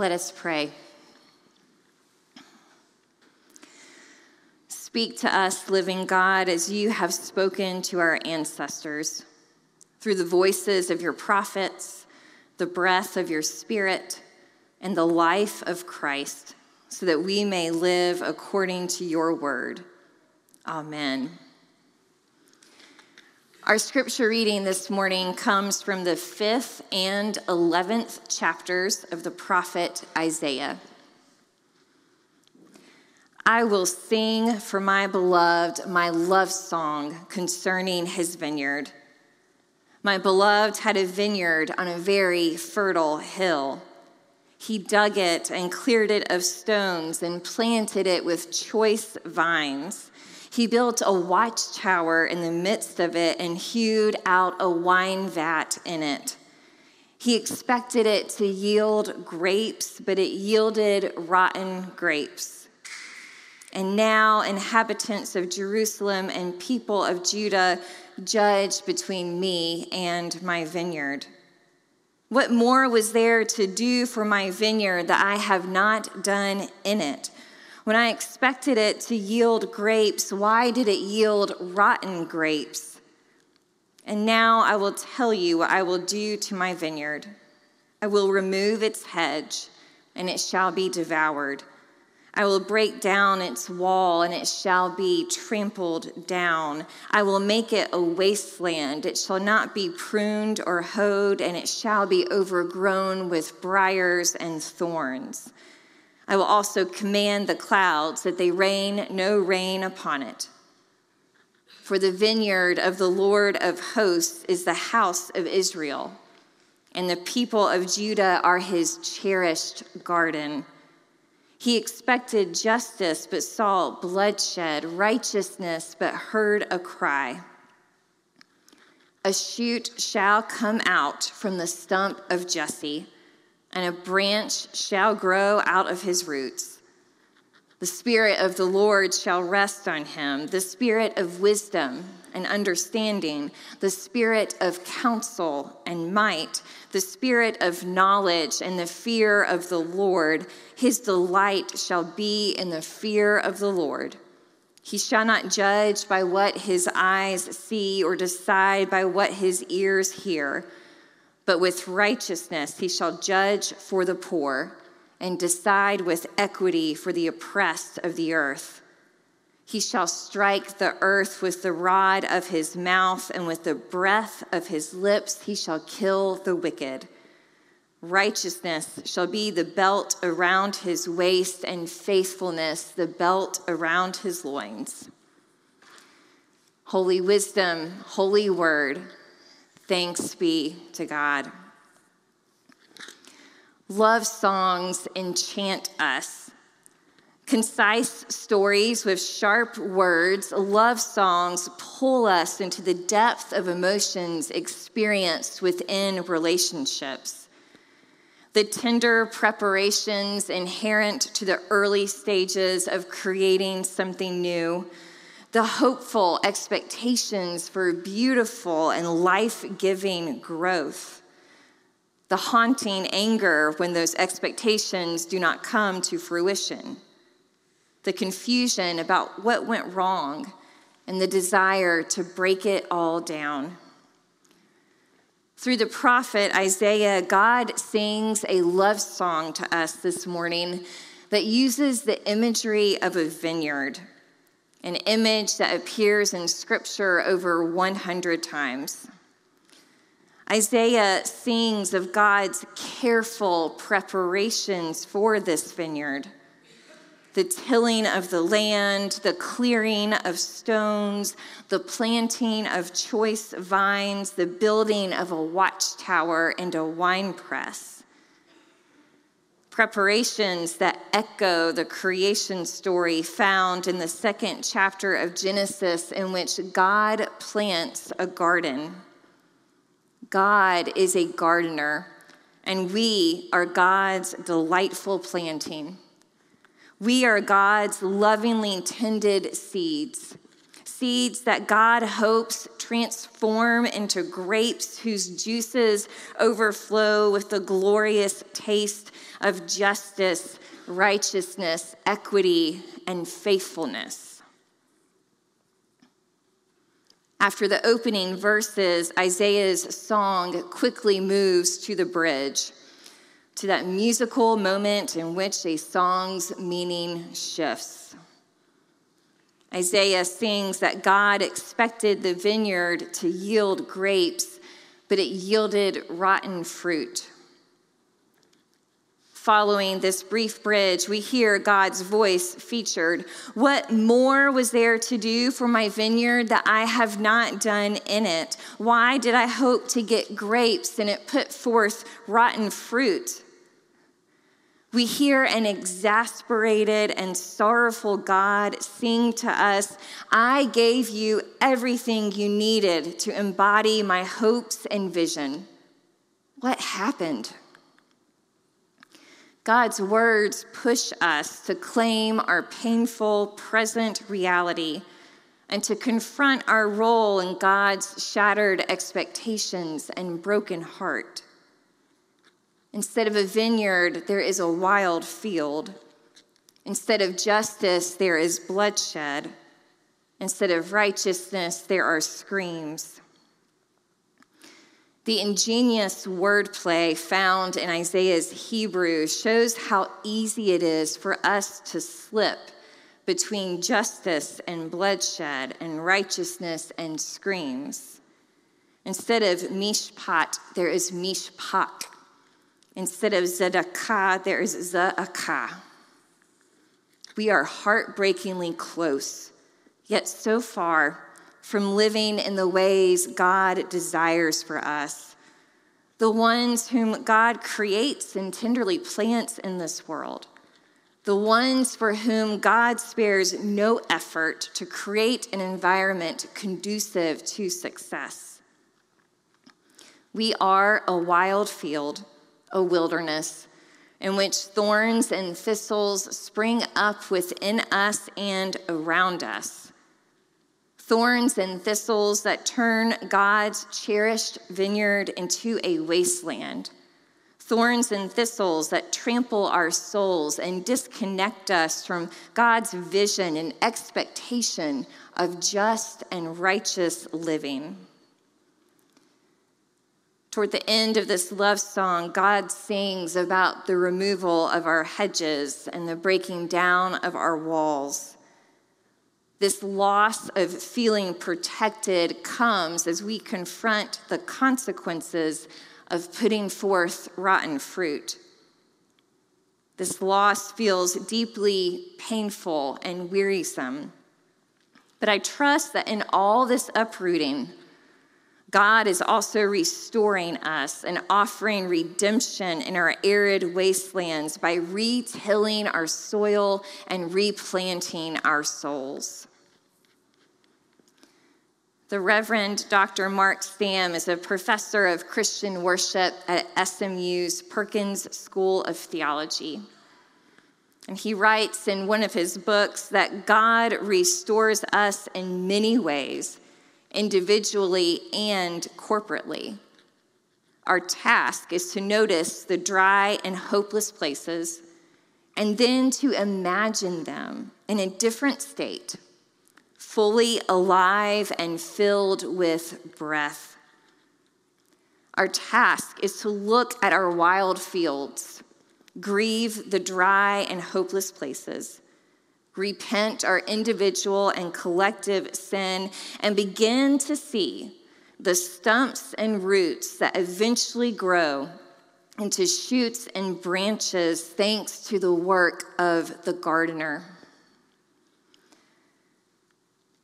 Let us pray. Speak to us, living God, as you have spoken to our ancestors through the voices of your prophets, the breath of your spirit, and the life of Christ, so that we may live according to your word. Amen. Our scripture reading this morning comes from the fifth and eleventh chapters of the prophet Isaiah. I will sing for my beloved my love song concerning his vineyard. My beloved had a vineyard on a very fertile hill. He dug it and cleared it of stones and planted it with choice vines. He built a watchtower in the midst of it and hewed out a wine vat in it. He expected it to yield grapes, but it yielded rotten grapes. And now, inhabitants of Jerusalem and people of Judah judge between me and my vineyard. What more was there to do for my vineyard that I have not done in it? When I expected it to yield grapes, why did it yield rotten grapes? And now I will tell you what I will do to my vineyard. I will remove its hedge, and it shall be devoured. I will break down its wall, and it shall be trampled down. I will make it a wasteland. It shall not be pruned or hoed, and it shall be overgrown with briars and thorns. I will also command the clouds that they rain no rain upon it. For the vineyard of the Lord of hosts is the house of Israel, and the people of Judah are his cherished garden. He expected justice, but saw bloodshed, righteousness, but heard a cry. A shoot shall come out from the stump of Jesse and a branch shall grow out of his roots. The Spirit of the Lord shall rest on him, the Spirit of wisdom and understanding, the Spirit of counsel and might, the Spirit of knowledge and the fear of the Lord. His delight shall be in the fear of the Lord. He shall not judge by what his eyes see or decide by what his ears hear but with righteousness he shall judge for the poor and decide with equity for the oppressed of the earth. He shall strike the earth with the rod of his mouth, and with the breath of his lips he shall kill the wicked. Righteousness shall be the belt around his waist, and faithfulness the belt around his loins. Holy wisdom, holy word, Thanks be to God. Love songs enchant us. Concise stories with sharp words, love songs pull us into the depth of emotions experienced within relationships. The tender preparations inherent to the early stages of creating something new the hopeful expectations for beautiful and life giving growth, the haunting anger when those expectations do not come to fruition, the confusion about what went wrong, and the desire to break it all down. Through the prophet Isaiah, God sings a love song to us this morning that uses the imagery of a vineyard an image that appears in Scripture over 100 times. Isaiah sings of God's careful preparations for this vineyard the tilling of the land, the clearing of stones, the planting of choice vines, the building of a watchtower and a winepress preparations that echo the creation story found in the second chapter of Genesis, in which God plants a garden. God is a gardener, and we are God's delightful planting. We are God's lovingly tended seeds, seeds that God hopes transform into grapes whose juices overflow with the glorious taste of justice, righteousness, equity, and faithfulness. After the opening verses, Isaiah's song quickly moves to the bridge, to that musical moment in which a song's meaning shifts. Isaiah sings that God expected the vineyard to yield grapes, but it yielded rotten fruit. Following this brief bridge, we hear God's voice featured. What more was there to do for my vineyard that I have not done in it? Why did I hope to get grapes and it put forth rotten fruit? We hear an exasperated and sorrowful God sing to us, I gave you everything you needed to embody my hopes and vision. What happened? God's words push us to claim our painful present reality and to confront our role in God's shattered expectations and broken heart. Instead of a vineyard, there is a wild field. Instead of justice, there is bloodshed. Instead of righteousness, there are screams. The ingenious wordplay found in Isaiah's Hebrew shows how easy it is for us to slip between justice and bloodshed and righteousness and screams. Instead of mishpat, there is mishpak. Instead of zedakah, there is za'akah. We are heartbreakingly close, yet so far from living in the ways God desires for us, the ones whom God creates and tenderly plants in this world, the ones for whom God spares no effort to create an environment conducive to success. We are a wild field, a wilderness, in which thorns and thistles spring up within us and around us thorns and thistles that turn God's cherished vineyard into a wasteland, thorns and thistles that trample our souls and disconnect us from God's vision and expectation of just and righteous living. Toward the end of this love song, God sings about the removal of our hedges and the breaking down of our walls. This loss of feeling protected comes as we confront the consequences of putting forth rotten fruit. This loss feels deeply painful and wearisome. But I trust that in all this uprooting, God is also restoring us and offering redemption in our arid wastelands by retilling our soil and replanting our souls. The Reverend Dr. Mark Stamm is a professor of Christian worship at SMU's Perkins School of Theology. And he writes in one of his books that God restores us in many ways, individually and corporately. Our task is to notice the dry and hopeless places and then to imagine them in a different state fully alive and filled with breath. Our task is to look at our wild fields, grieve the dry and hopeless places, repent our individual and collective sin, and begin to see the stumps and roots that eventually grow into shoots and branches thanks to the work of the gardener.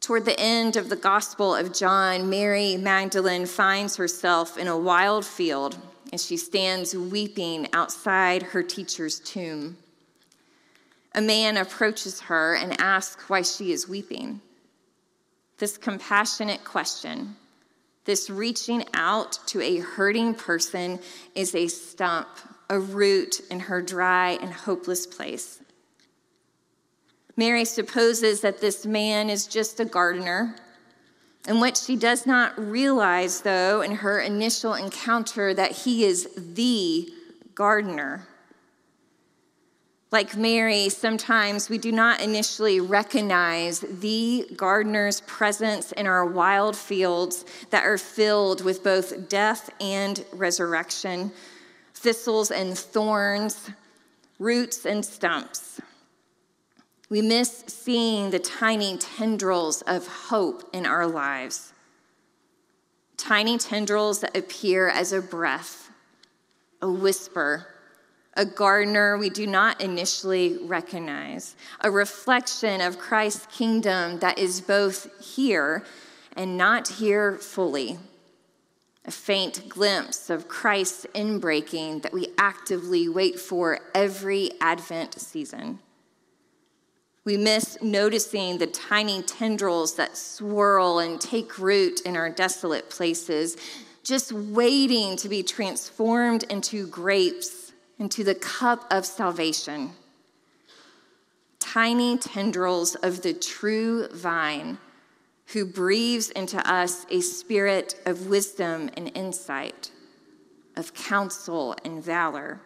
Toward the end of the Gospel of John, Mary Magdalene finds herself in a wild field and she stands weeping outside her teacher's tomb. A man approaches her and asks why she is weeping. This compassionate question, this reaching out to a hurting person, is a stump, a root in her dry and hopeless place. Mary supposes that this man is just a gardener. And what she does not realize, though, in her initial encounter, that he is the gardener. Like Mary, sometimes we do not initially recognize the gardener's presence in our wild fields that are filled with both death and resurrection, thistles and thorns, roots and stumps. We miss seeing the tiny tendrils of hope in our lives. Tiny tendrils that appear as a breath, a whisper, a gardener we do not initially recognize, a reflection of Christ's kingdom that is both here and not here fully, a faint glimpse of Christ's inbreaking that we actively wait for every Advent season. We miss noticing the tiny tendrils that swirl and take root in our desolate places, just waiting to be transformed into grapes, into the cup of salvation. Tiny tendrils of the true vine who breathes into us a spirit of wisdom and insight, of counsel and valor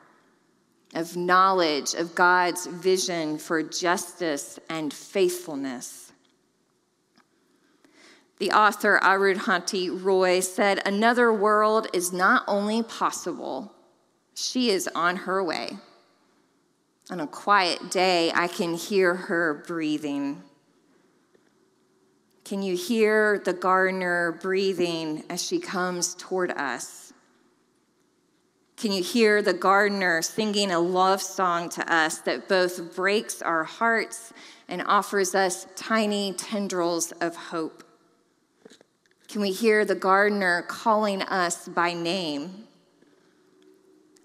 of knowledge of God's vision for justice and faithfulness. The author Arundhati Roy said, Another world is not only possible, she is on her way. On a quiet day, I can hear her breathing. Can you hear the gardener breathing as she comes toward us? Can you hear the gardener singing a love song to us that both breaks our hearts and offers us tiny tendrils of hope? Can we hear the gardener calling us by name?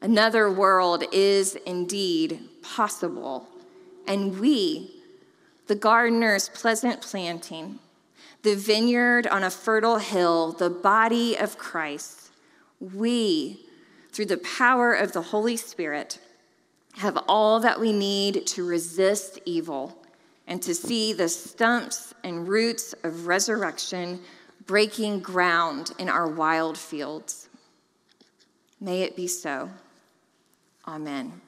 Another world is indeed possible, and we, the gardener's pleasant planting, the vineyard on a fertile hill, the body of Christ, we, through the power of the Holy Spirit, have all that we need to resist evil and to see the stumps and roots of resurrection breaking ground in our wild fields. May it be so. Amen.